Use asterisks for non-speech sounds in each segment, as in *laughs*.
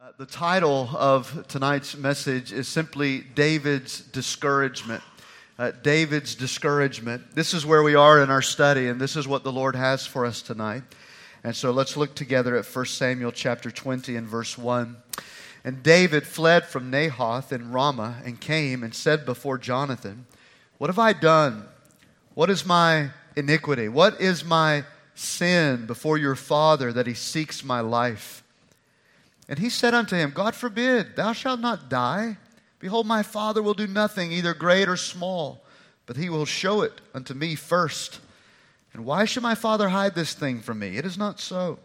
Uh, the title of tonight's message is simply David's Discouragement. Uh, David's Discouragement. This is where we are in our study, and this is what the Lord has for us tonight. And so let's look together at 1 Samuel chapter 20 and verse 1. And David fled from Naioth in Ramah and came and said before Jonathan, What have I done? What is my iniquity? What is my sin before your father that he seeks my life? And he said unto him, God forbid, thou shalt not die. Behold, my father will do nothing, either great or small, but he will show it unto me first. And why should my father hide this thing from me? It is not so.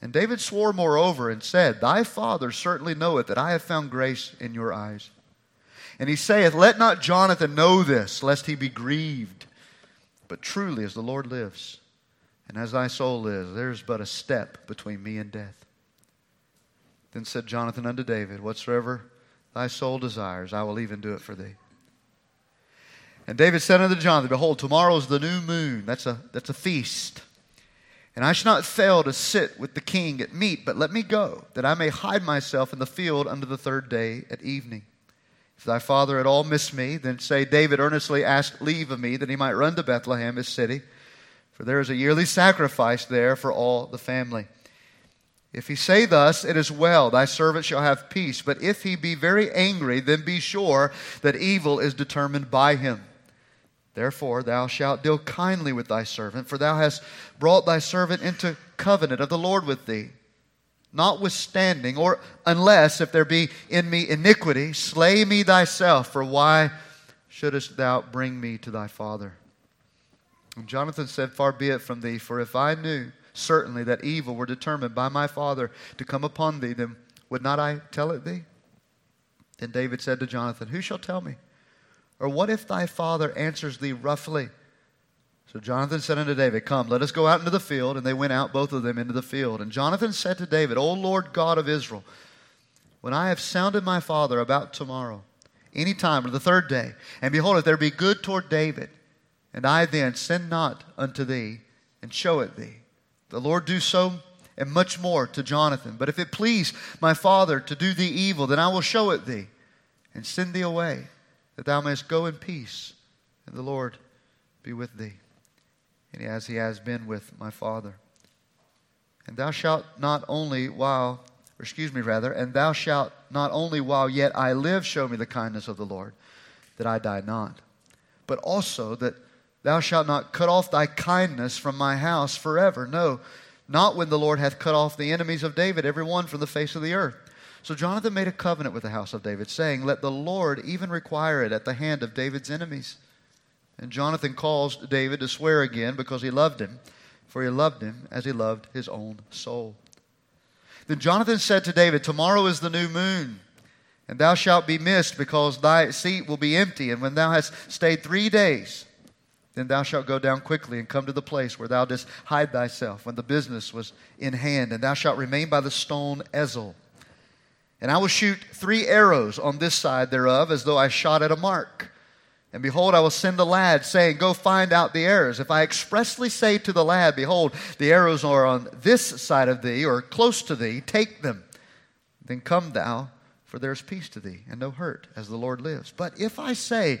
And David swore moreover and said, Thy father certainly knoweth that I have found grace in your eyes. And he saith, Let not Jonathan know this, lest he be grieved. But truly, as the Lord lives, and as thy soul lives, there is but a step between me and death. Then said Jonathan unto David, Whatsoever thy soul desires, I will even do it for thee. And David said unto Jonathan, Behold, tomorrow is the new moon. That's a, that's a feast. And I shall not fail to sit with the king at meat, but let me go, that I may hide myself in the field unto the third day at evening. If thy father at all miss me, then say, David earnestly asked leave of me, that he might run to Bethlehem, his city, for there is a yearly sacrifice there for all the family. If he say thus, it is well, thy servant shall have peace. But if he be very angry, then be sure that evil is determined by him. Therefore, thou shalt deal kindly with thy servant, for thou hast brought thy servant into covenant of the Lord with thee. Notwithstanding, or unless, if there be in me iniquity, slay me thyself, for why shouldest thou bring me to thy father? And Jonathan said, Far be it from thee, for if I knew certainly that evil were determined by my father to come upon thee, then would not I tell it thee? Then David said to Jonathan, Who shall tell me? Or what if thy father answers thee roughly? So Jonathan said unto David, Come, let us go out into the field. And they went out, both of them, into the field. And Jonathan said to David, O Lord God of Israel, when I have sounded my father about tomorrow, any time, or the third day, and behold, if there be good toward David, and I then send not unto thee, and show it thee, the Lord do so and much more to Jonathan. But if it please my father to do thee evil, then I will show it thee and send thee away, that thou mayest go in peace, and the Lord be with thee, and as he has been with my father. And thou shalt not only while, or excuse me rather, and thou shalt not only while yet I live show me the kindness of the Lord, that I die not, but also that Thou shalt not cut off thy kindness from my house forever. No, not when the Lord hath cut off the enemies of David, every one from the face of the earth. So Jonathan made a covenant with the house of David, saying, Let the Lord even require it at the hand of David's enemies. And Jonathan caused David to swear again because he loved him, for he loved him as he loved his own soul. Then Jonathan said to David, Tomorrow is the new moon, and thou shalt be missed because thy seat will be empty. And when thou hast stayed three days, then thou shalt go down quickly and come to the place where thou didst hide thyself when the business was in hand, and thou shalt remain by the stone Ezel. And I will shoot three arrows on this side thereof, as though I shot at a mark. And behold, I will send a lad, saying, Go find out the arrows. If I expressly say to the lad, Behold, the arrows are on this side of thee, or close to thee, take them. Then come thou, for there is peace to thee, and no hurt, as the Lord lives. But if I say,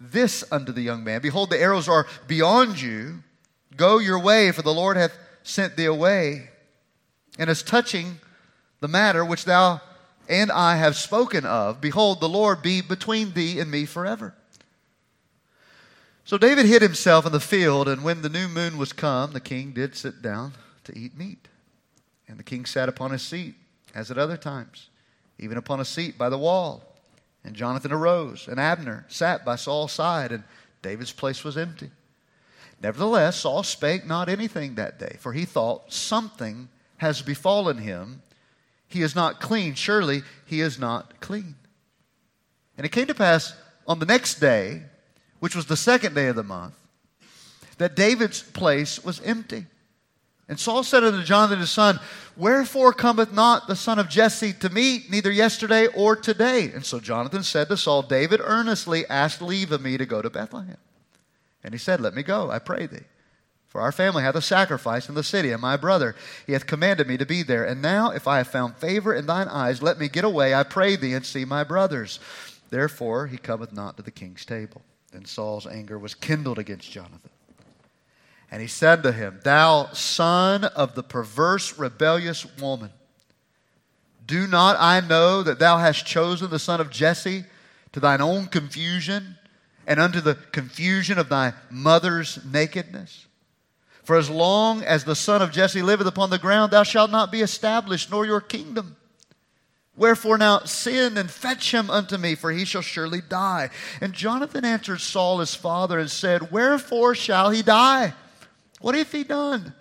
this unto the young man Behold, the arrows are beyond you. Go your way, for the Lord hath sent thee away. And as touching the matter which thou and I have spoken of, behold, the Lord be between thee and me forever. So David hid himself in the field, and when the new moon was come, the king did sit down to eat meat. And the king sat upon his seat, as at other times, even upon a seat by the wall. And Jonathan arose, and Abner sat by Saul's side, and David's place was empty. Nevertheless, Saul spake not anything that day, for he thought, Something has befallen him. He is not clean. Surely he is not clean. And it came to pass on the next day, which was the second day of the month, that David's place was empty. And Saul said unto Jonathan his son, Wherefore cometh not the son of Jesse to meet, neither yesterday or today? And so Jonathan said to Saul, David earnestly asked leave of me to go to Bethlehem. And he said, Let me go, I pray thee. For our family hath a sacrifice in the city, and my brother, he hath commanded me to be there. And now, if I have found favor in thine eyes, let me get away, I pray thee, and see my brothers. Therefore he cometh not to the king's table. Then Saul's anger was kindled against Jonathan. And he said to him, Thou son of the perverse, rebellious woman, do not I know that thou hast chosen the son of Jesse to thine own confusion and unto the confusion of thy mother's nakedness? For as long as the son of Jesse liveth upon the ground, thou shalt not be established, nor your kingdom. Wherefore now send and fetch him unto me, for he shall surely die. And Jonathan answered Saul his father and said, Wherefore shall he die? What hath he done?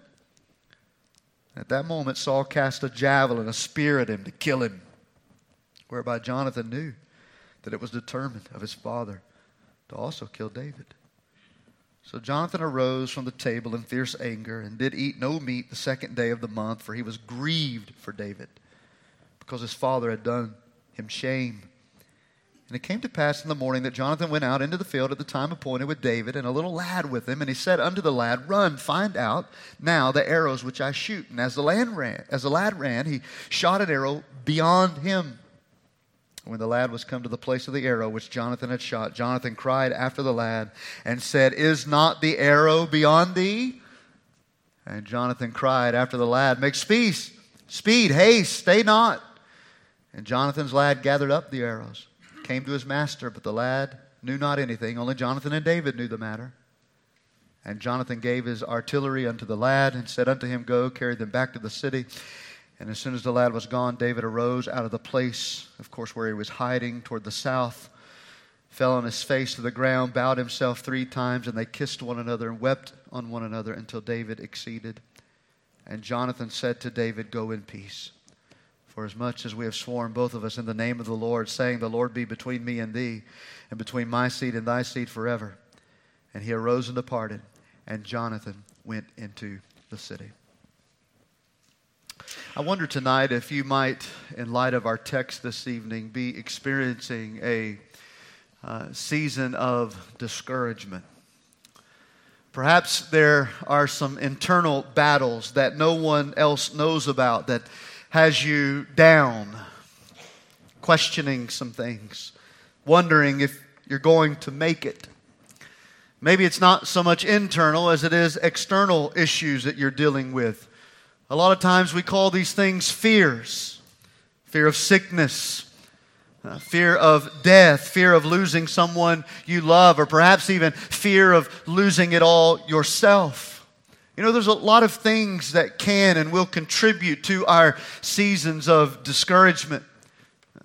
At that moment Saul cast a javelin, a spear at him to kill him, whereby Jonathan knew that it was determined of his father to also kill David. So Jonathan arose from the table in fierce anger and did eat no meat the second day of the month, for he was grieved for David because his father had done him shame. And it came to pass in the morning that Jonathan went out into the field at the time appointed with David, and a little lad with him. And he said unto the lad, Run, find out now the arrows which I shoot. And as the lad ran, as the lad ran, he shot an arrow beyond him. When the lad was come to the place of the arrow which Jonathan had shot, Jonathan cried after the lad and said, Is not the arrow beyond thee? And Jonathan cried after the lad, Make speed, speed, haste, stay not. And Jonathan's lad gathered up the arrows, came to his master, but the lad knew not anything. Only Jonathan and David knew the matter. And Jonathan gave his artillery unto the lad and said unto him, Go, carry them back to the city. And as soon as the lad was gone, David arose out of the place, of course, where he was hiding toward the south, fell on his face to the ground, bowed himself three times, and they kissed one another and wept on one another until David exceeded. And Jonathan said to David, Go in peace. For as much as we have sworn, both of us, in the name of the Lord, saying, The Lord be between me and thee, and between my seed and thy seed forever. And he arose and departed, and Jonathan went into the city. I wonder tonight if you might, in light of our text this evening, be experiencing a uh, season of discouragement. Perhaps there are some internal battles that no one else knows about that has you down, questioning some things, wondering if you're going to make it. Maybe it's not so much internal as it is external issues that you're dealing with. A lot of times we call these things fears fear of sickness, uh, fear of death, fear of losing someone you love, or perhaps even fear of losing it all yourself. You know, there's a lot of things that can and will contribute to our seasons of discouragement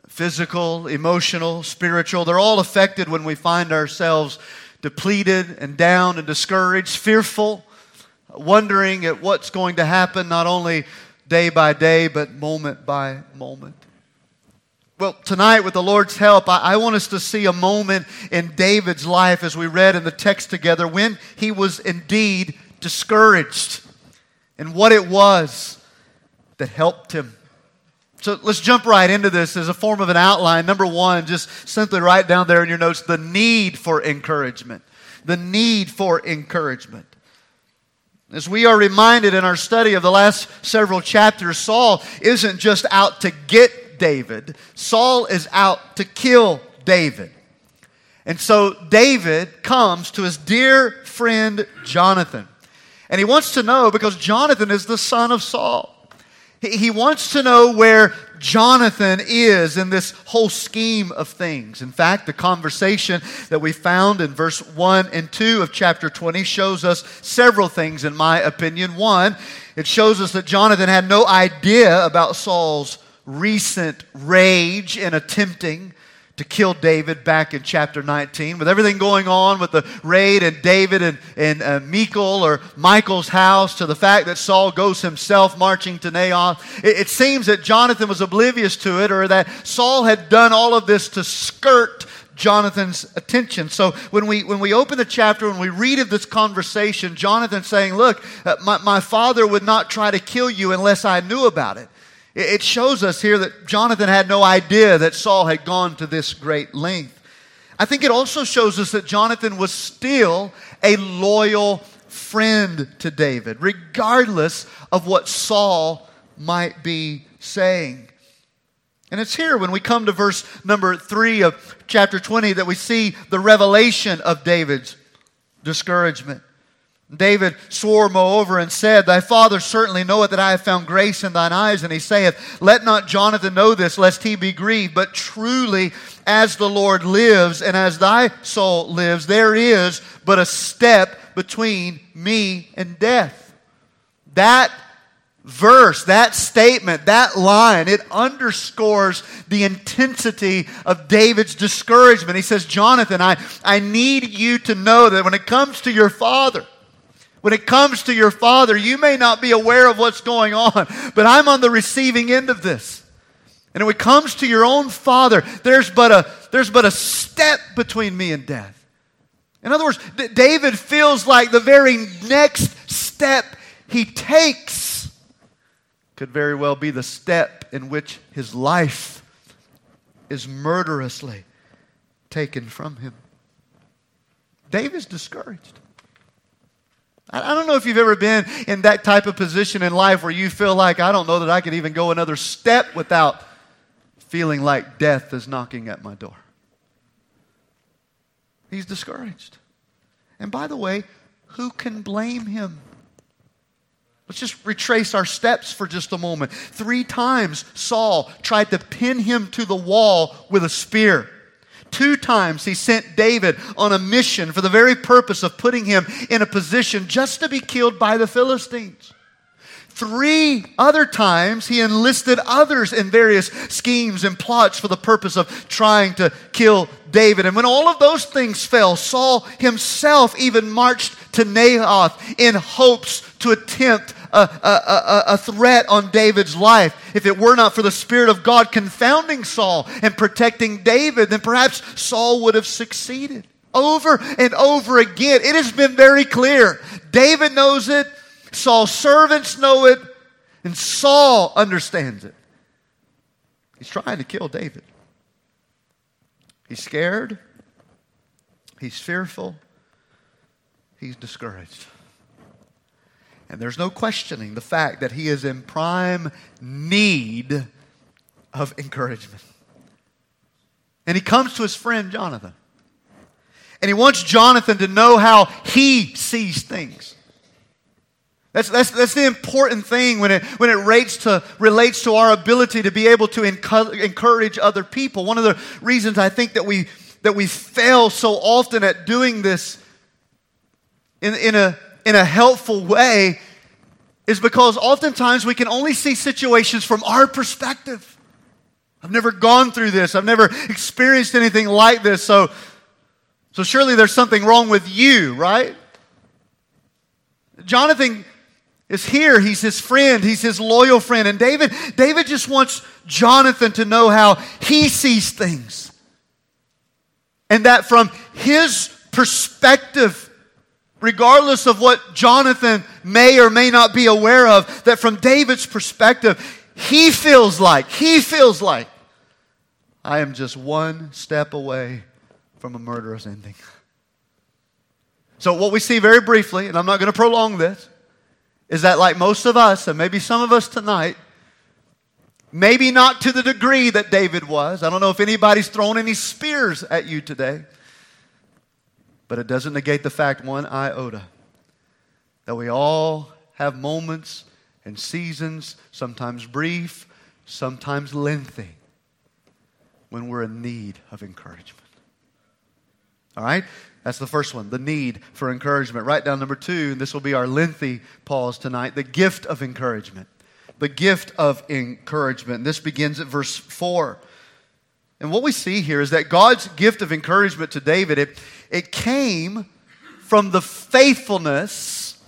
physical, emotional, spiritual. They're all affected when we find ourselves depleted and down and discouraged, fearful, wondering at what's going to happen not only day by day, but moment by moment. Well, tonight, with the Lord's help, I, I, want us to see a moment in David's life as we read in the text together when he was indeed discouraged and what it was that helped him. So let's jump right into this as a form of an outline. Number one, just simply write down there in your notes the need for encouragement. The need for encouragement. As we are reminded in our study of the last several chapters, Saul isn't just out to get David, Saul is out to kill David. And so David comes to his dear friend Jonathan. And he wants to know because Jonathan is the son of Saul. He wants to know where Jonathan is in this whole scheme of things. In fact, the conversation that we found in verse 1 and 2 of chapter 20 shows us several things, in my opinion. One, it shows us that Jonathan had no idea about Saul's recent rage in attempting to kill David back in chapter 19. With everything going on with the raid and David and, and uh, or Michal's house to the fact that Saul goes himself marching to Naioth, it, it seems that Jonathan was oblivious to it or that Saul had done all of this to skirt Jonathan's attention. So when we, when we open the chapter, when we read of this conversation, Jonathan saying, Look, uh, my, my father would not try to kill you unless I knew about it. It shows us here that Jonathan had no idea that Saul had gone to this great length. I think it also shows us that Jonathan was still a loyal friend to David, regardless of what Saul might be saying. And it's here when we come to verse number three of chapter 20 that we see the revelation of David's discouragement. David swore moreover and said, Thy father certainly knoweth that I have found grace in thine eyes. And he saith, Let not Jonathan know this, lest he be grieved. But truly, as the Lord lives, and as thy soul lives, there is but a step between me and death. That verse, that statement, that line, it underscores the intensity of David's discouragement. He says, Jonathan, I, I need you to know that when it comes to your father, when it comes to your father, you may not be aware of what's going on, but I'm on the receiving end of this. And when it comes to your own father, there's but a, there's but a step between me and death. In other words, David feels like the very next step he takes could very well be the step in which his life is murderously taken from him. David's discouraged. I don't know if you've ever been in that type of position in life where you feel like, I don't know that I could even go another step without feeling like death is knocking at my door. He's discouraged. And by the way, who can blame him? Let's just retrace our steps for just a moment. Three times Saul tried to pin him to the wall with a spear. Two times he sent David on a mission for the very purpose of putting him in a position just to be killed by the Philistines. Three other times he enlisted others in various schemes and plots for the purpose of trying to kill David. And when all of those things fell, Saul himself even marched to Naioth in hopes to attempt a, a, a, threat on David's life. If it were not for the Spirit of God confounding Saul and protecting David, then perhaps Saul would have succeeded. Over and over again, it has been very clear. David knows it, Saul's servants know it, and Saul understands it. He's trying to kill David. He's scared, he's fearful, he's discouraged. And there's no questioning the fact that he is in prime need of encouragement. And he comes to his friend Jonathan. And he wants Jonathan to know how he sees things. That's, that's, that's the important thing when it, when it relates to, relates to our ability to be able to encourage other people. One of the reasons I think that we, that we fail so often at doing this in, in, a, in a helpful way is because oftentimes we can only see situations from our perspective. I've never gone through this. I've never experienced anything like this. So, so surely there's something wrong with you, right? Jonathan is here. He's his friend. He's his loyal friend. And David, David just wants Jonathan to know how he sees things. And that from his perspective, regardless of what Jonathan may or may not be aware of, that from David's perspective, he feels like, he feels like, I am just one step away from a murderous ending. So, what we see very briefly, and I'm not going to prolong this, is that, like most of us, and maybe some of us tonight, maybe not to the degree that David was. I don't know if anybody's thrown any spears at you today, but it doesn't negate the fact, one iota, that we all have moments and seasons, sometimes brief, sometimes lengthy, when we're in need of encouragement. All right? That's the first one, the need for encouragement. Write down number two, and this will be our lengthy pause tonight the gift of encouragement. The gift of encouragement. This begins at verse 4. And what we see here is that God's gift of encouragement to David, it, it came from the faithfulness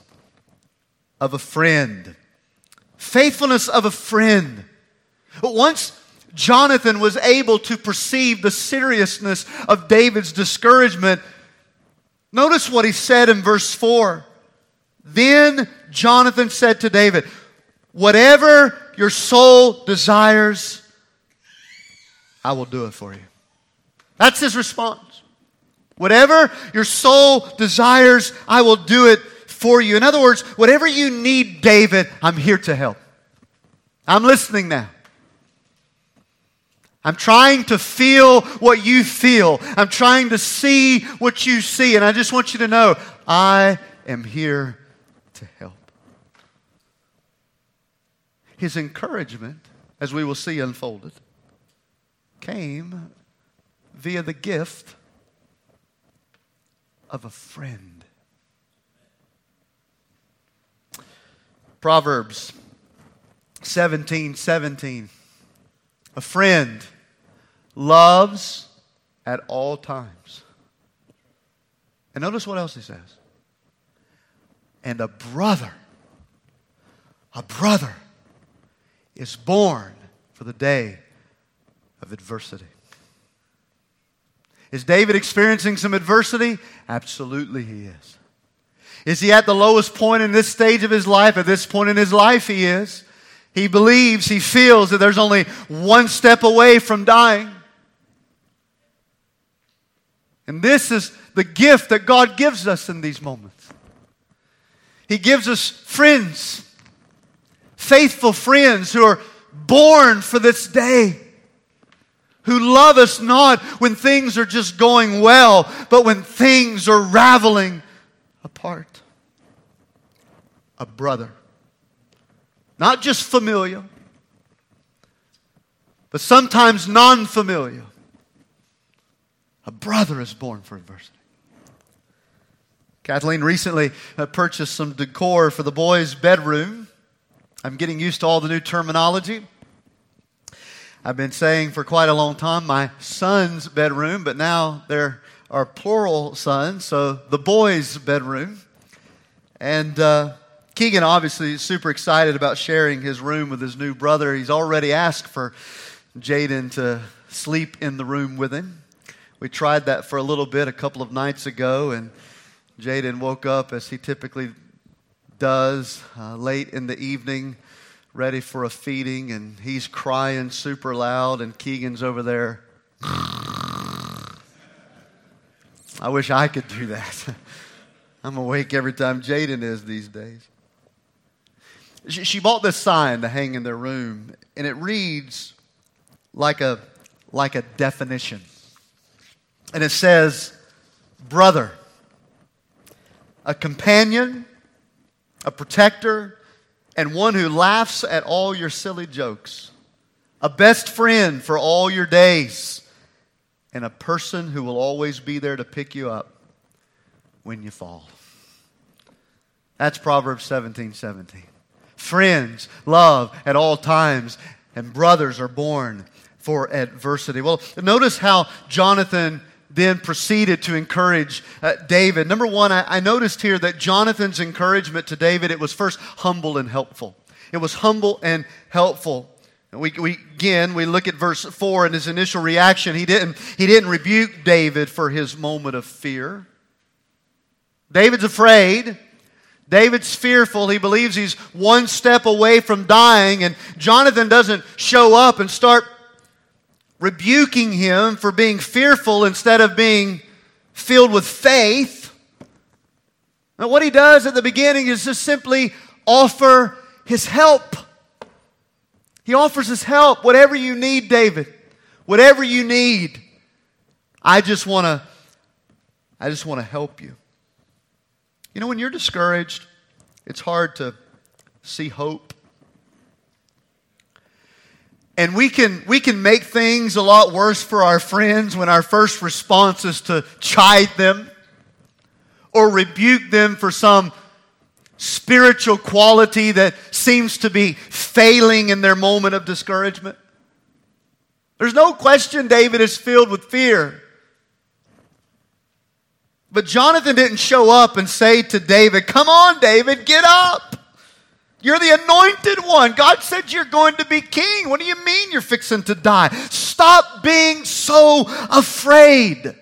of a friend. Faithfulness of a friend. But once Jonathan was able to perceive the seriousness of David's discouragement, Notice what he said in verse 4. Then Jonathan said to David, Whatever your soul desires, I will do it for you. That's his response. Whatever your soul desires, I will do it for you. In other words, whatever you need, David, I'm here to help. I'm listening now. I'm trying to feel what you feel. I'm trying to see what you see. And I just want you to know I am here to help. His encouragement, as we will see unfolded, came via the gift of a friend. Proverbs 17 17. A friend loves at all times. And notice what else he says. And a brother, a brother is born for the day of adversity. Is David experiencing some adversity? Absolutely, he is. Is he at the lowest point in this stage of his life? At this point in his life, he is. He believes, he feels that there's only one step away from dying. And this is the gift that God gives us in these moments. He gives us friends, faithful friends who are born for this day who love us not when things are just going well, but when things are raveling apart. A brother. Not just familiar, but sometimes non familiar. A brother is born for adversity. Kathleen recently uh, purchased some decor for the boys' bedroom. I'm getting used to all the new terminology. I've been saying for quite a long time my son's bedroom, but now there are plural sons, so the boys' bedroom. And uh, Keegan obviously is super excited about sharing his room with his new brother. He's already asked for Jaden to sleep in the room with him. We tried that for a little bit a couple of nights ago, and Jaden woke up as he typically does uh, late in the evening ready for a feeding, and he's crying super loud, and Keegan's over there. I wish I could do that. *laughs* I'm awake every time Jaden is these days. She, she bought this sign to hang in their room, and it reads like a, like a definition. And it says, Brother, a companion, a protector, and one who laughs at all your silly jokes, a best friend for all your days, and a person who will always be there to pick you up when you fall. That's Proverbs 17 17. Friends love at all times, and brothers are born for adversity. Well, notice how Jonathan then proceeded to encourage uh, David. Number one, I, I noticed here that Jonathan's encouragement to David, it was first humble and helpful. It was humble and helpful. We, we, again, we look at verse 4 and his initial reaction. He didn't, he didn't rebuke David for his moment of fear. David's afraid. David's fearful. He believes he's one step away from dying, and Jonathan doesn't show up and start rebuking him for being fearful instead of being filled with faith. Now, what he does at the beginning is just simply offer his help. He offers his help. Whatever you need, David, whatever you need, I just want to I just want to help you. You know, when you're discouraged, it's hard to see hope. And we can, we can make things a lot worse for our friends when our first response is to chide them or rebuke them for some spiritual quality that seems to be failing in their moment of discouragement. There's no question David is filled with fear. But Jonathan didn't show up and say to David, Come on, David, get up. You're the anointed one. God said you're going to be king. What do you mean you're fixing to die? Stop being so afraid.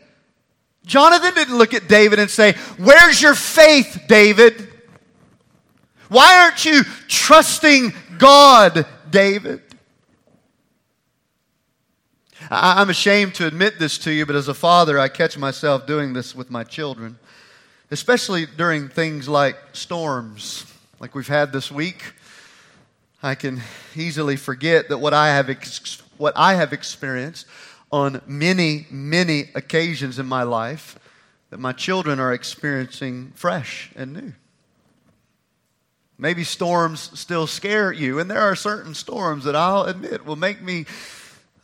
Jonathan didn't look at David and say, Where's your faith, David? Why aren't you trusting God, David? I'm ashamed to admit this to you, but as a father, I catch myself doing this with my children. especially during things like storms, like we've had this week. I can easily forget that what I have, ex- what I have experienced on many, many occasions in my life that my children are experiencing fresh and new. Maybe storms still scare you, and there are certain storms that I'll admit will make me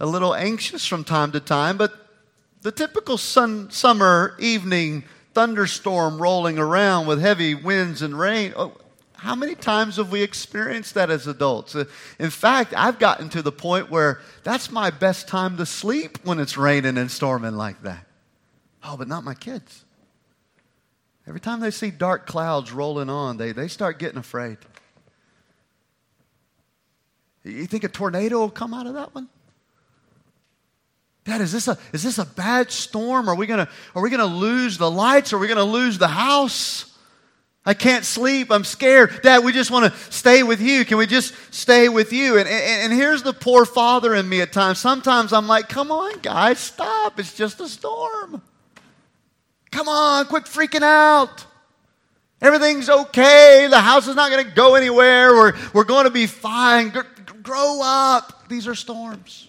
a little anxious from time to time, but the typical sun, summer evening thunderstorm rolling around with heavy winds and rain. Oh, how many times have we experienced that as adults? Uh, in fact, I've gotten to the point where that's my best time to sleep when it's raining and storming like that. Oh, but not my kids. Every time they see dark clouds rolling on, they, they start getting afraid. You think a tornado will come out of that one? Dad, is this a, is this a bad storm? Are we going to are we gonna lose the lights? Are we going to lose the house? I can't sleep. I'm scared. Dad, we just want to stay with you. Can we just stay with you? And, and, and here's the poor father in me at times. Sometimes I'm like, come on, guys, stop. It's just a storm. Come on, quit freaking out. Everything's okay. The house is not going to go anywhere. We're, we're going to be fine. Grow up. These are storms.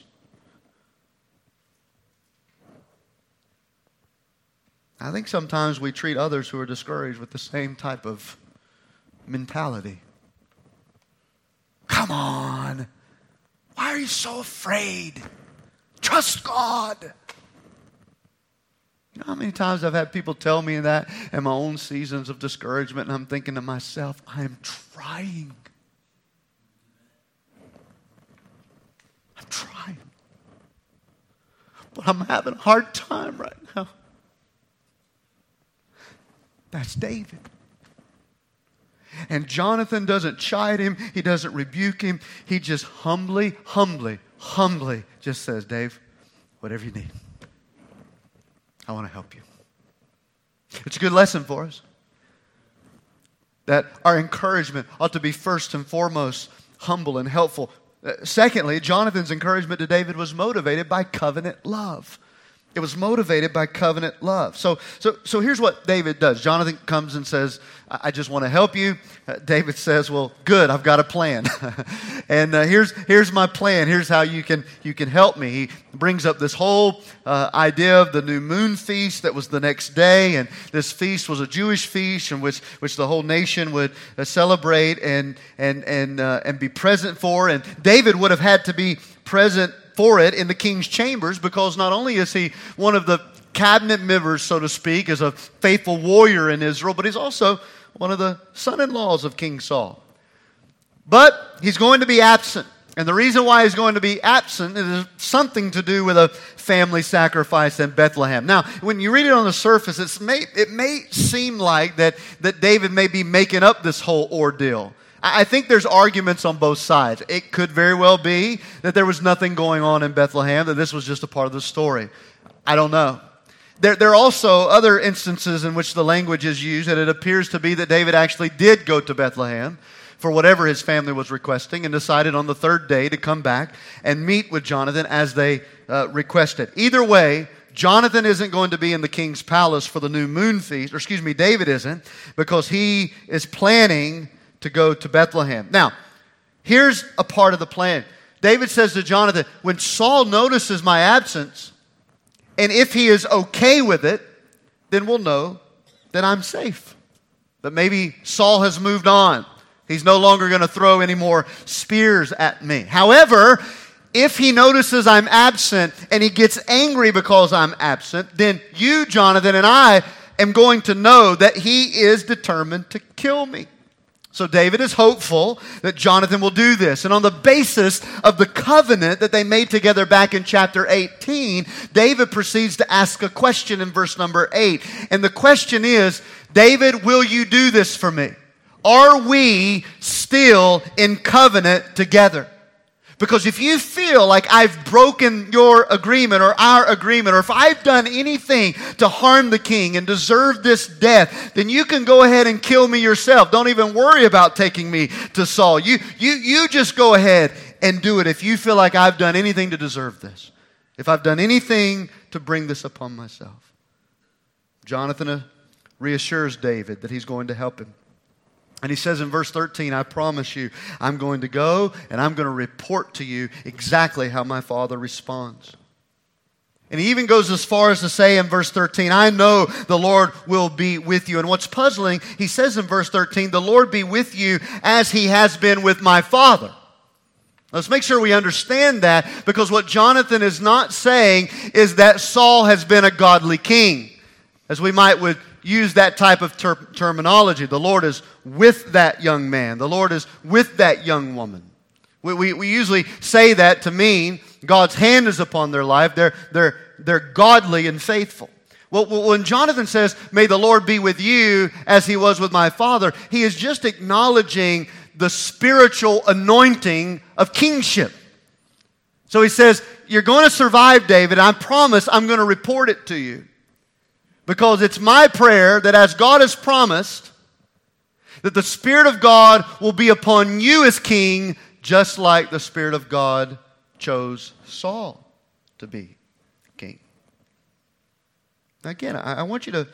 I think sometimes we treat others who are discouraged with the same type of mentality. Come on. Why are you so afraid? Trust God. You know how many times I've had people tell me that in my own seasons of discouragement, and I'm thinking to myself, I am trying. I'm trying. But I'm having a hard time right now. That's David. And Jonathan doesn't chide him, he doesn't rebuke him. He just humbly, humbly, humbly just says, Dave, whatever you need. I want to help you. It's a good lesson for us that our encouragement ought to be first and foremost humble and helpful. Uh, secondly, Jonathan's encouragement to David was motivated by covenant love. It was motivated by covenant love. So, so, so here's what David does. Jonathan comes and says, I just want to help you. Uh, David says, Well, good, I've got a plan. *laughs* and uh, here's, here's my plan. Here's how you can, you can help me. He brings up this whole uh, idea of the new moon feast that was the next day. And this feast was a Jewish feast in which, which the whole nation would uh, celebrate and, and, and, uh, and be present for. And David would have had to be present for it in the king's chambers because not only is he one of the cabinet members, so to speak, as a faithful warrior in Israel, but he's also one of the son in laws of King Saul. But he's going to be absent. And the reason why he's going to be absent is something to do with a family sacrifice in Bethlehem. Now, when you read it on the surface, may, it may seem like that, that David may be making up this whole ordeal. I think there's arguments on both sides. It could very well be that there was nothing going on in Bethlehem, that this was just a part of the story. I don't know. There, there are also other instances in which the language is used, and it appears to be that David actually did go to Bethlehem for whatever his family was requesting and decided on the third day to come back and meet with Jonathan as they uh, requested. Either way, Jonathan isn't going to be in the king's palace for the new moon feast, or excuse me, David isn't, because he is planning to go to Bethlehem. Now, here's a part of the plan. David says to Jonathan, When Saul notices my absence, and if he is okay with it, then we'll know that I'm safe. That maybe Saul has moved on. He's no longer going to throw any more spears at me. However, if he notices I'm absent and he gets angry because I'm absent, then you, Jonathan, and I am going to know that he is determined to kill me. So David is hopeful that Jonathan will do this. And on the basis of the covenant that they made together back in chapter 18, David proceeds to ask a question in verse number 8. And the question is, David, will you do this for me? Are we still in covenant together? Because if you feel like I've broken your agreement or our agreement, or if I've done anything to harm the king and deserve this death, then you can go ahead and kill me yourself. Don't even worry about taking me to Saul. You, you, you just go ahead and do it if you feel like I've done anything to deserve this. If I've done anything to bring this upon myself. Jonathan reassures David that he's going to help him. And he says in verse 13, I promise you, I'm going to go and I'm going to report to you exactly how my father responds. And he even goes as far as to say in verse 13, I know the Lord will be with you. And what's puzzling, he says in verse 13, the Lord be with you as he has been with my father. Let's make sure we understand that because what Jonathan is not saying is that Saul has been a godly king, as we might would use that type of ter- terminology. The Lord is with that young man. The Lord is with that young woman. We, we, we usually say that to mean God's hand is upon their life. They're, they're, they're godly and faithful. Well, when Jonathan says, May the Lord be with you as he was with my father, he is just acknowledging the spiritual anointing of kingship. So he says, You're going to survive, David. I promise I'm going to report it to you. Because it's my prayer that as God has promised, that the Spirit of God will be upon you as king, just like the Spirit of God chose Saul to be king. Again, I, I, want you to,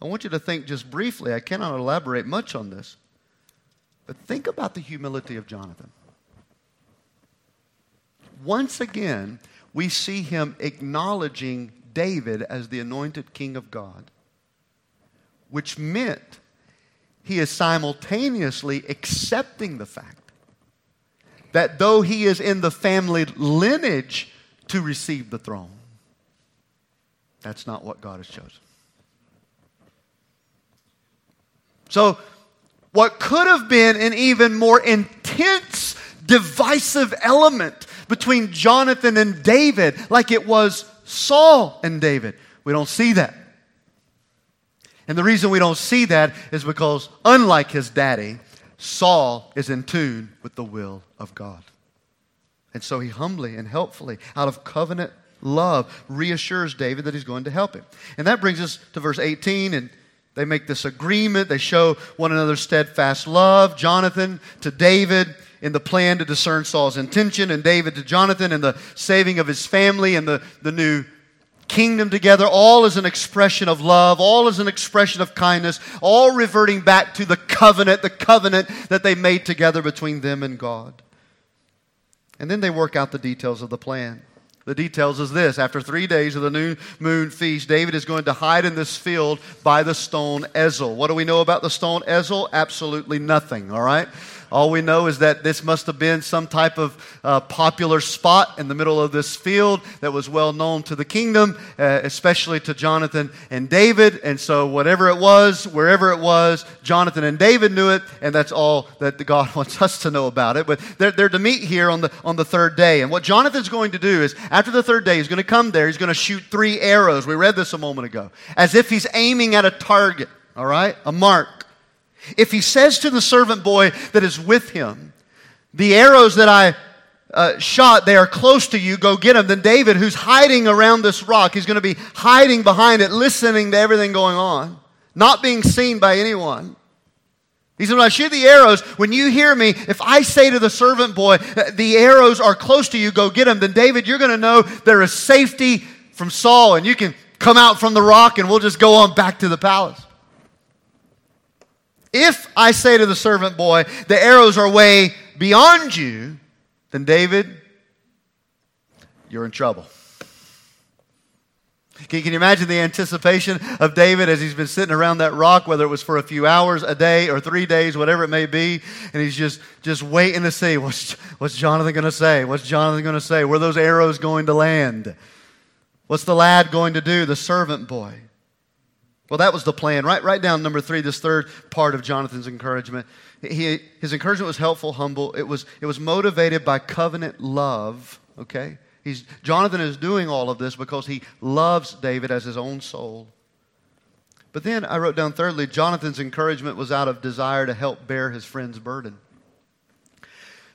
I want you to think just briefly. I cannot elaborate much on this. But think about the humility of Jonathan. Once again, we see him acknowledging David as the anointed king of God, which meant he is simultaneously accepting the fact that though he is in the family lineage to receive the throne, that's not what God has chosen. So, what could have been an even more intense, divisive element between Jonathan and David, like it was Saul and David. We don't see that. And the reason we don't see that is because, unlike his daddy, Saul is in tune with the will of God. And so he humbly and helpfully, out of covenant love, reassures David that he's going to help him. And that brings us to verse 18, and they make this agreement. They show one another steadfast love. Jonathan to David in the plan to discern Saul's intention, and David to Jonathan and the saving of his family and the, the new kingdom together, all is an expression of love, all is an expression of kindness, all reverting back to the covenant, the covenant that they made together between them and God. And then they work out the details of the plan. The details is this after three days of the new moon feast, David is going to hide in this field by the stone Ezel. What do we know about the stone Ezel? Absolutely nothing, all right? All we know is that this must have been some type of uh, popular spot in the middle of this field that was well known to the kingdom, uh, especially to Jonathan and David. And so, whatever it was, wherever it was, Jonathan and David knew it, and that's all that God *laughs* wants us to know about it. But they're, they're to meet here on the, on the third day. And what Jonathan's going to do is, after the third day, he's going to come there, he's going to shoot three arrows. We read this a moment ago, as if he's aiming at a target, all right? A mark. If he says to the servant boy that is with him, The arrows that I uh, shot, they are close to you, go get them, then David, who's hiding around this rock, he's going to be hiding behind it, listening to everything going on, not being seen by anyone. He said, When I shoot the arrows, when you hear me, if I say to the servant boy, The arrows are close to you, go get them, then David, you're going to know there is safety from Saul, and you can come out from the rock, and we'll just go on back to the palace. If I say to the servant boy, the arrows are way beyond you, then David, you're in trouble. Can, you imagine the anticipation of David as he's been sitting around that rock, whether it was for a few hours, a day, or three days, whatever it may be, and he's just, just waiting to see what's, what's Jonathan going to say? What's Jonathan going to say? Where those arrows going to land? What's the lad going to do, the servant boy? Well, that was the plan. Right, write down number three, this third part of Jonathan's encouragement. He, his encouragement was helpful, humble. It was, it was motivated by covenant love, okay? He's, Jonathan is doing all of this because he loves David as his own soul. But then I wrote down thirdly, Jonathan's encouragement was out of desire to help bear his friend's burden.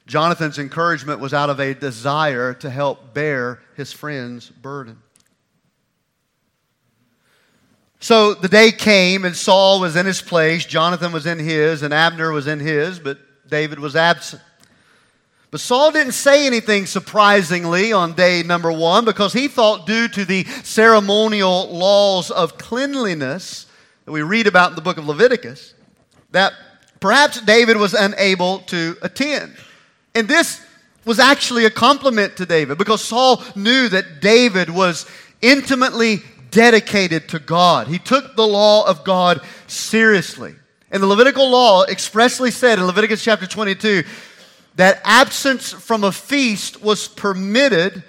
Jonathan's encouragement was out of a desire to help bear his friend's burden. So the day came, and Saul was in his place, Jonathan was in his, and Abner was in his, but David was absent. But Saul didn't say anything surprisingly on day number one because he thought, due to the ceremonial laws of cleanliness, that we read about in the book of Leviticus that perhaps David was unable to attend. And this was actually a compliment to David because Saul knew that David was intimately dedicated to God. He took the law of God seriously. And the Levitical law expressly said in Leviticus chapter 22 that absence from a feast was permitted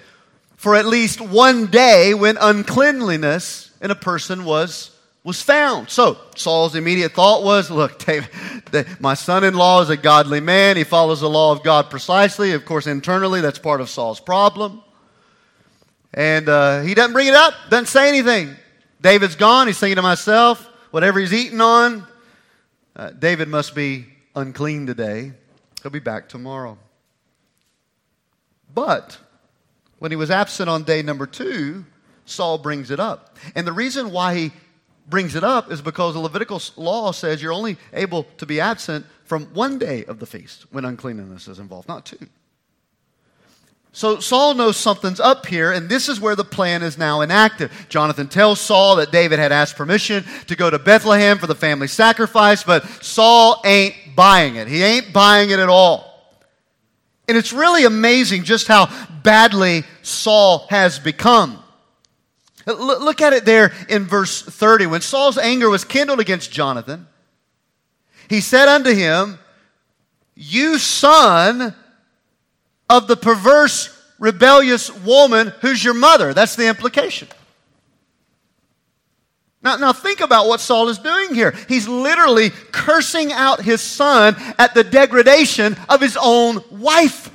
for at least one day when uncleanliness in a person was was found. So Saul's immediate thought was, look, *laughs* David, my son-in-law is a godly man. He follows the law of God precisely. Of course, internally, that's part of Saul's problem. And uh, he doesn't bring it up, doesn't say anything. David's gone. He's thinking to myself, whatever he's eating on, uh, David must be unclean today. He'll be back tomorrow. But when he was absent on day number two, Saul brings it up. And the reason why he brings it up is because the Levitical law says you're only able to be absent from one day of the feast when uncleanness is involved, not two. So Saul knows something's up here, and this is where the plan is now enacted. Jonathan tells Saul that David had asked permission to go to Bethlehem for the family sacrifice, but Saul ain't buying it. He ain't buying it at all. And it's really amazing just how badly Saul has become. Look at it there in verse 30. When Saul's anger was kindled against Jonathan, he said unto him, You son of the perverse, rebellious woman who's your mother. That's the implication. Now, now think about what Saul is doing here. He's literally cursing out his son at the degradation of his own wife.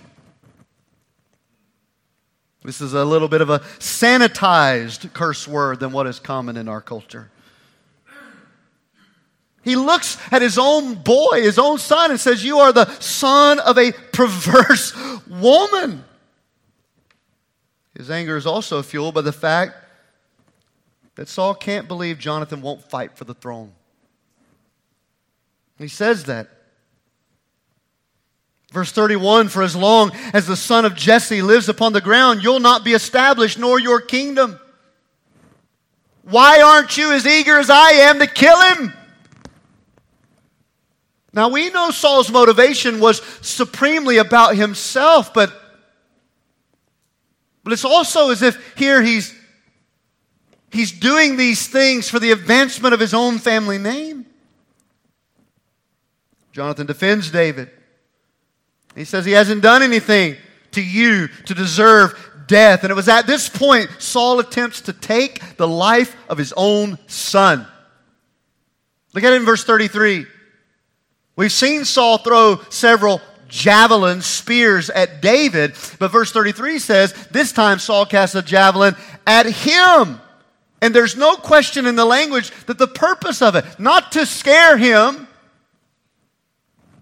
This is a little bit of a sanitized curse word than what is common in our culture. He looks at his own boy, his own son, and says, You are the son of a perverse *laughs* woman. His anger is also fueled by the fact that Saul can't believe Jonathan won't fight for the throne. He says that. Verse 31 For as long as the son of Jesse lives upon the ground, you'll not be established, nor your kingdom. Why aren't you as eager as I am to kill him? Now we know Saul's motivation was supremely about himself, but, but it's also as if here he's, he's doing these things for the advancement of his own family name. Jonathan defends David. He says he hasn't done anything to you to deserve death. And it was at this point Saul attempts to take the life of his own son. Look at it in verse 33. We've seen Saul throw several javelins, spears at David, but verse 33 says this time Saul casts a javelin at him. And there's no question in the language that the purpose of it, not to scare him,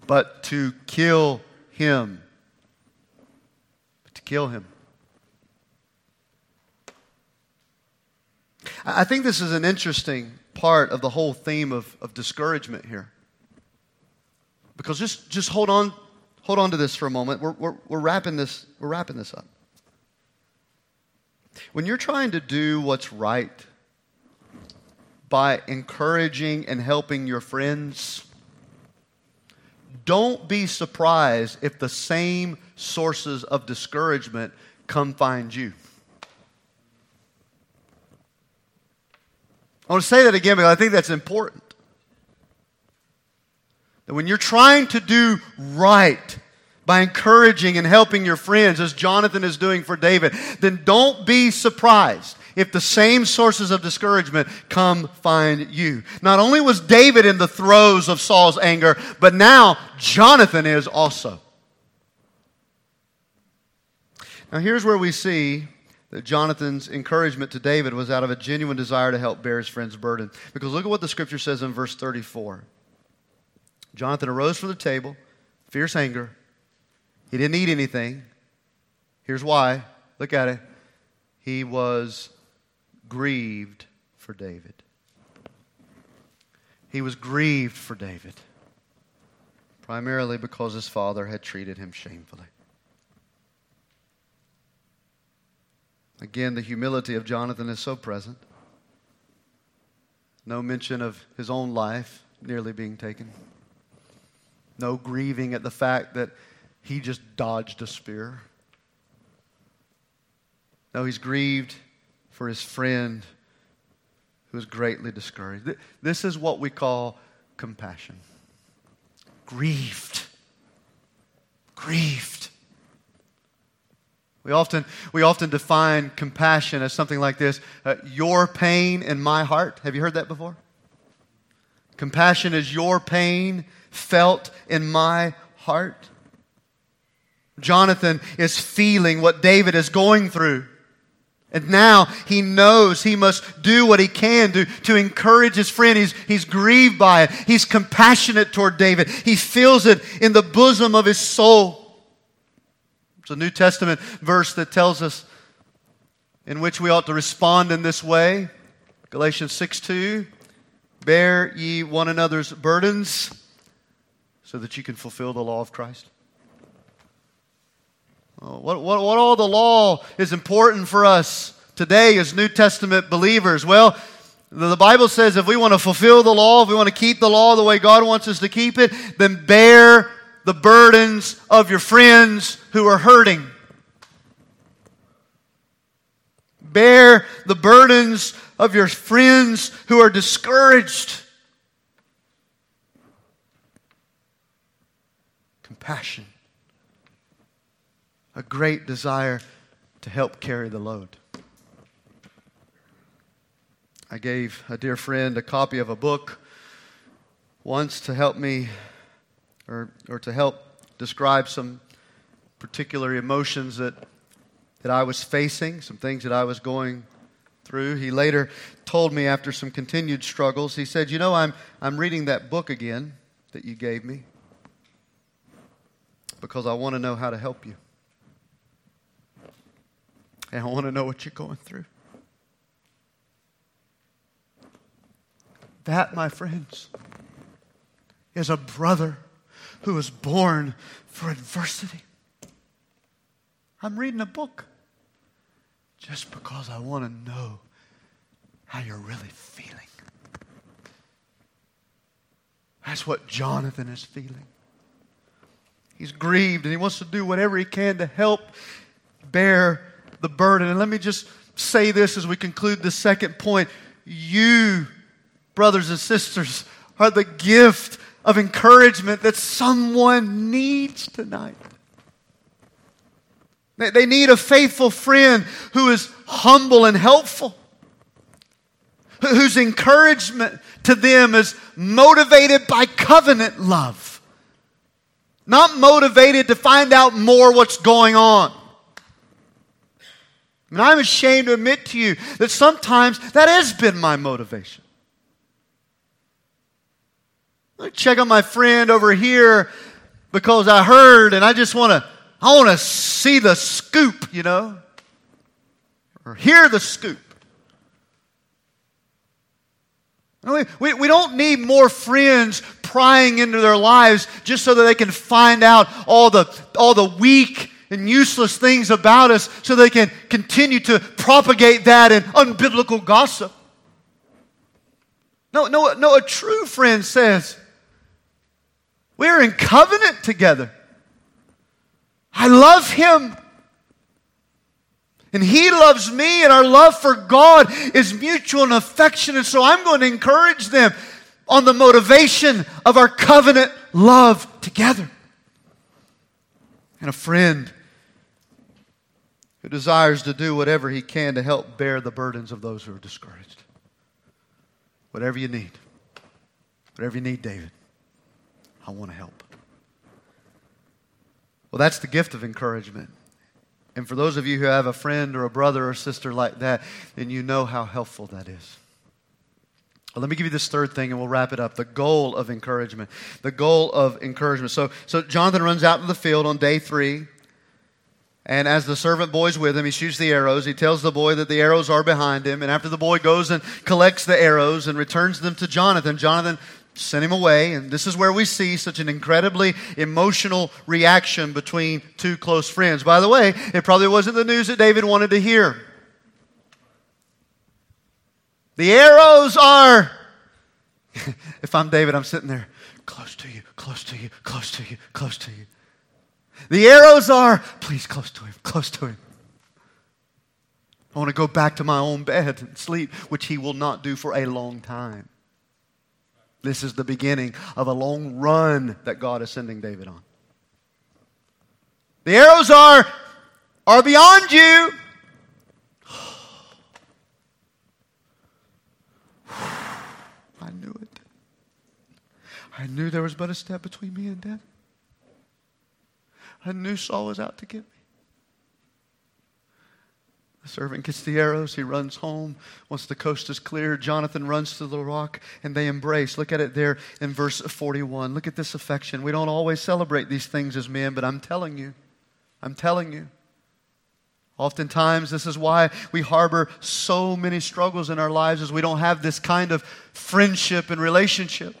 but to kill him. To kill him. I think this is an interesting part of the whole theme of, of discouragement here. Because just, just hold on, hold on to this for a moment. We're, we're, we're, wrapping this, we're wrapping this up. When you're trying to do what's right by encouraging and helping your friends, don't be surprised if the same sources of discouragement come find you. I want to say that again because I think that's important. That when you're trying to do right by encouraging and helping your friends, as Jonathan is doing for David, then don't be surprised if the same sources of discouragement come find you. Not only was David in the throes of Saul's anger, but now Jonathan is also. Now, here's where we see that Jonathan's encouragement to David was out of a genuine desire to help bear his friend's burden. Because look at what the scripture says in verse 34. Jonathan arose from the table, fierce anger. He didn't eat anything. Here's why. Look at it. He was grieved for David. He was grieved for David, primarily because his father had treated him shamefully. Again, the humility of Jonathan is so present. No mention of his own life nearly being taken. No grieving at the fact that he just dodged a spear. No, he's grieved for his friend who is greatly discouraged. This is what we call compassion. Grieved. Grieved. We often, we often define compassion as something like this uh, your pain in my heart. Have you heard that before? Compassion is your pain felt in my heart. Jonathan is feeling what David is going through. And now he knows he must do what he can do to encourage his friend. He's, he's grieved by it. He's compassionate toward David. He feels it in the bosom of his soul. It's a New Testament verse that tells us in which we ought to respond in this way. Galatians 6 2. Bear ye one another's burdens so that you can fulfill the law of Christ. What, what, what all the law is important for us today as New Testament believers? Well, the Bible says if we want to fulfill the law, if we want to keep the law the way God wants us to keep it, then bear the burdens of your friends who are hurting. Bear the burdens of your friends who are discouraged. Compassion. A great desire to help carry the load. I gave a dear friend a copy of a book once to help me or, or to help describe some particular emotions that, that I was facing, some things that I was going through. He later told me after some continued struggles, he said, You know, I'm, I'm reading that book again that you gave me because I want to know how to help you. And I want to know what you're going through. That, my friends, is a brother who was born for adversity. I'm reading a book just because I want to know how you're really feeling. That's what Jonathan is feeling. He's grieved and he wants to do whatever he can to help bear the burden. And let me just say this as we conclude the second point. You, brothers and sisters, are the gift of encouragement that someone needs tonight. They need a faithful friend who is humble and helpful, whose encouragement to them is motivated by covenant love, not motivated to find out more what's going on. And I'm ashamed to admit to you that sometimes that has been my motivation. Check on my friend over here because I heard and I just want to I want to see the scoop, you know, or hear the scoop. We, we, we don't need more friends prying into their lives just so that they can find out all the, all the weak and useless things about us so they can continue to propagate that in unbiblical gossip. No, no, no, a true friend says, we're in covenant together. I love him. And he loves me, and our love for God is mutual and affectionate. So I'm going to encourage them on the motivation of our covenant love together. And a friend who desires to do whatever he can to help bear the burdens of those who are discouraged. Whatever you need. Whatever you need, David. I want to help. Well, that's the gift of encouragement. And for those of you who have a friend or a brother or sister like that, then you know how helpful that is. Well, let me give you this third thing and we'll wrap it up. The goal of encouragement. The goal of encouragement. So, so Jonathan runs out in the field on day three. And as the servant boy's with him, he shoots the arrows. He tells the boy that the arrows are behind him. And after the boy goes and collects the arrows and returns them to Jonathan, Jonathan sent him away. And this is where we see such an incredibly emotional reaction between two close friends. By the way, it probably wasn't the news that David wanted to hear. The arrows are *laughs* if I'm David, I'm sitting there, close to you, close to you, close to you, close to you. The arrows are, please, close to him, close to him. I want to go back to my own bed and sleep, which he will not do for a long time. This is the beginning of a long run that God is sending David on. The arrows are, are beyond you. *sighs* I knew it. I knew there was but a step between me and death. I knew Saul was out to get me. The servant gets the arrows. He runs home. Once the coast is clear, Jonathan runs to the rock and they embrace. Look at it there in verse 41. Look at this affection. We don't always celebrate these things as men, but I'm telling you, I'm telling you. Oftentimes, this is why we harbor so many struggles in our lives, is we don't have this kind of friendship and relationship.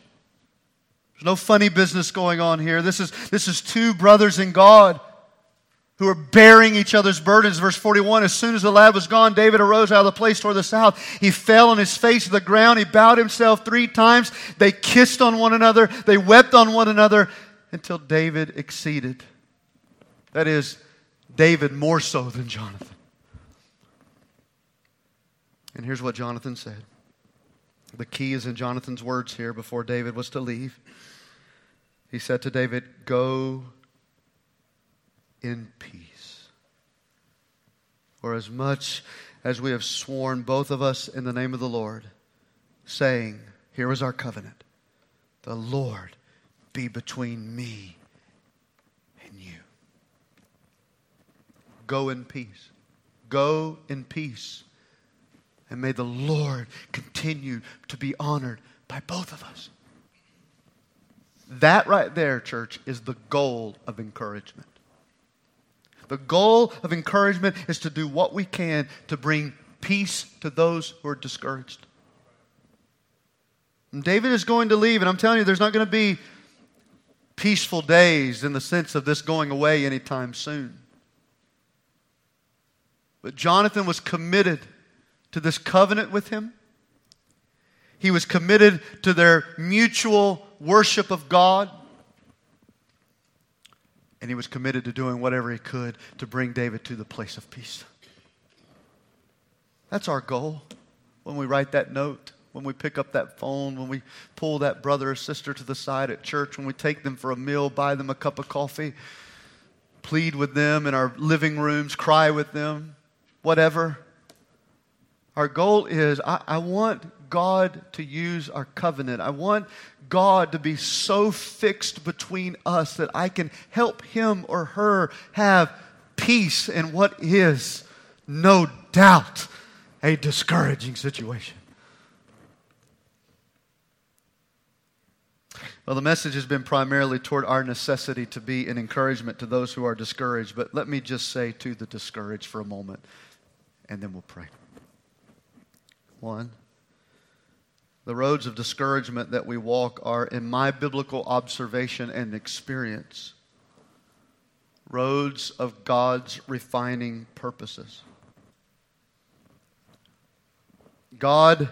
There's no funny business going on here. This is, this is two brothers in God who are bearing each other's burdens. Verse 41 As soon as the lad was gone, David arose out of the place toward the south. He fell on his face to the ground. He bowed himself three times. They kissed on one another. They wept on one another until David exceeded. That is, David more so than Jonathan. And here's what Jonathan said. The key is in Jonathan's words here before David was to leave. He said to David, Go in peace. For as much as we have sworn, both of us, in the name of the Lord, saying, Here is our covenant, the Lord be between me and you. Go in peace. Go in peace. And may the Lord continue to be honored by both of us. That right there, church, is the goal of encouragement. The goal of encouragement is to do what we can to bring peace to those who are discouraged. And David is going to leave, and I'm telling you, there's not going to be peaceful days in the sense of this going away anytime soon. But Jonathan was committed to this covenant with him. He was committed to their mutual worship of God. And he was committed to doing whatever he could to bring David to the place of peace. That's our goal when we write that note, when we pick up that phone, when we pull that brother or sister to the side at church, when we take them for a meal, buy them a cup of coffee, plead with them in our living rooms, cry with them, whatever. Our goal is I, I want God to use our covenant. I want God to be so fixed between us that I can help him or her have peace in what is, no doubt, a discouraging situation. Well, the message has been primarily toward our necessity to be an encouragement to those who are discouraged, but let me just say to the discouraged for a moment, and then we'll pray. One, the roads of discouragement that we walk are, in my biblical observation and experience, roads of God's refining purposes. God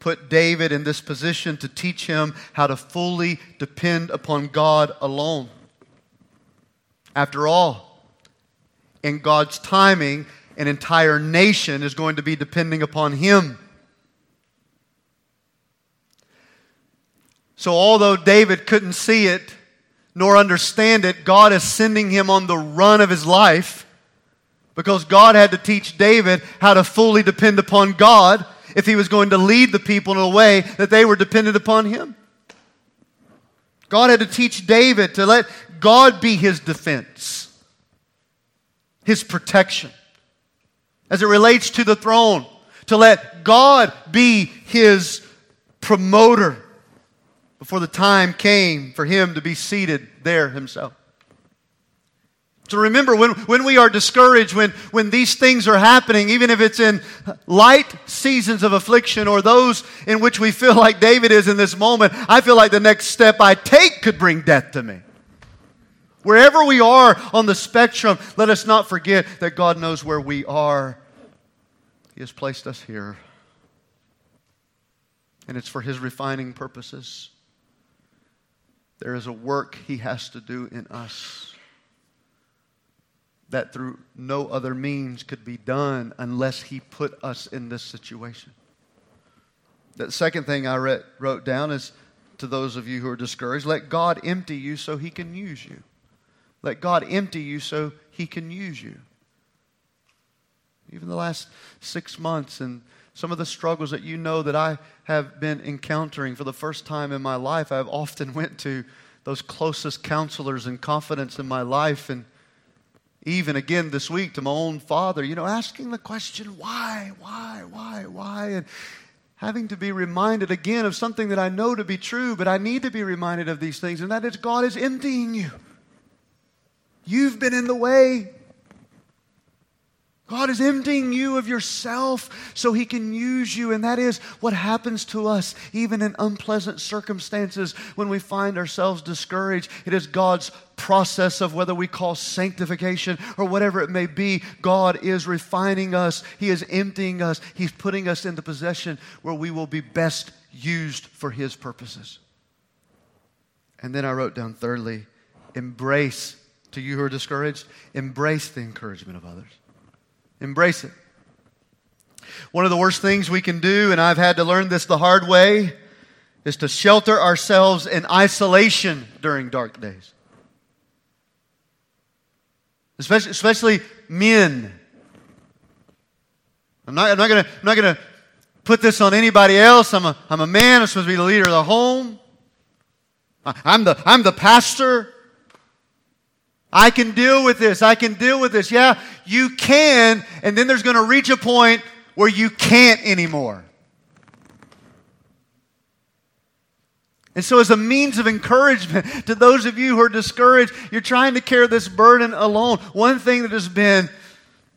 put David in this position to teach him how to fully depend upon God alone. After all, in God's timing, an entire nation is going to be depending upon him. So, although David couldn't see it nor understand it, God is sending him on the run of his life because God had to teach David how to fully depend upon God if he was going to lead the people in a way that they were dependent upon him. God had to teach David to let God be his defense, his protection. As it relates to the throne, to let God be his promoter before the time came for him to be seated there himself. So remember, when, when we are discouraged, when, when these things are happening, even if it's in light seasons of affliction or those in which we feel like David is in this moment, I feel like the next step I take could bring death to me. Wherever we are on the spectrum, let us not forget that God knows where we are. He has placed us here and it's for His refining purposes. There is a work He has to do in us that through no other means could be done unless He put us in this situation. The second thing I read, wrote down is to those of you who are discouraged let God empty you so He can use you. Let God empty you so He can use you. Even the last six months and some of the struggles that you know that I have been encountering for the first time in my life, I've often *laughs* went to those closest counselors and confidence in my life and even again this week to my own father, you know, asking the question, why, why, why, why? And having to be reminded again of something that I know to be true, but I need to be reminded of these things, and that is God is emptying you. You've been in the way. God is emptying you of yourself so He can use you. And that is what happens to us, even in unpleasant circumstances when we find ourselves discouraged. It is God's process of whether we call sanctification or whatever it may be. God is refining us, He is emptying us, He's putting us into possession where we will be best used for His purposes. And then I wrote down, thirdly, embrace, to you who are discouraged, embrace the encouragement of others. Embrace it. One of the worst things we can do, and I've had to learn this the hard way, is to shelter ourselves in isolation during dark days. Especially, especially men. I'm not, I'm not going to I'm not gonna put this on anybody else. I'm a, I'm a man. I'm supposed to be the leader of the home. I'm the, I'm the pastor. I can deal with this. I can deal with this. Yeah, you can. And then there's going to reach a point where you can't anymore. And so, as a means of encouragement *laughs* to those of you who are discouraged, you're trying to carry this burden alone. One thing that has been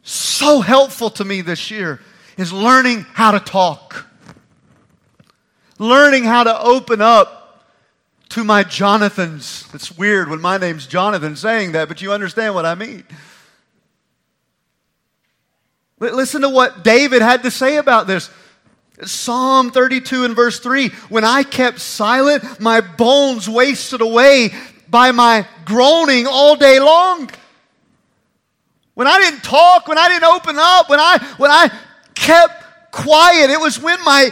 so helpful to me this year is learning how to talk, learning how to open up to my Jonathans. It's weird when my name's Jonathan saying that, but you understand what I mean. Listen to what David had to say about this. Psalm 32 and verse 3 When I kept silent, my bones wasted away by my groaning all day long. When I didn't talk, when I didn't open up, when I, when I kept quiet, it was when my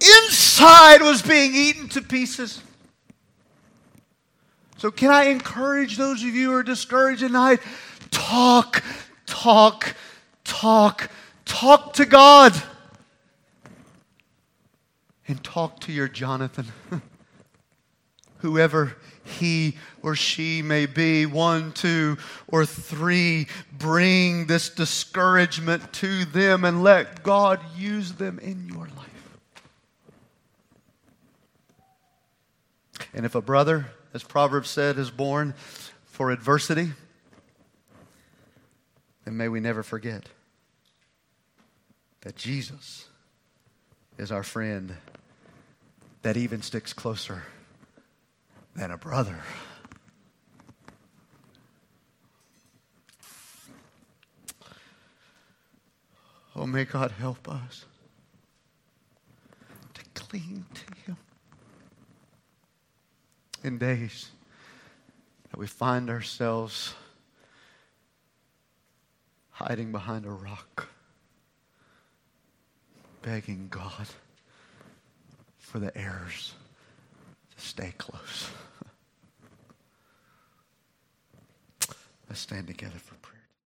inside was being eaten to pieces. So, can I encourage those of you who are discouraged tonight? Talk, talk, talk, talk to God. And talk to your Jonathan. *laughs* Whoever he or she may be, one, two, or three, bring this discouragement to them and let God use them in your life. And if a brother as Proverbs said, is born for adversity, then may we never forget that Jesus is our friend that even sticks closer than a brother. Oh, may God help us to cling to Him in days that we find ourselves hiding behind a rock, begging God for the heirs to stay close. *laughs* Let's stand together for prayer.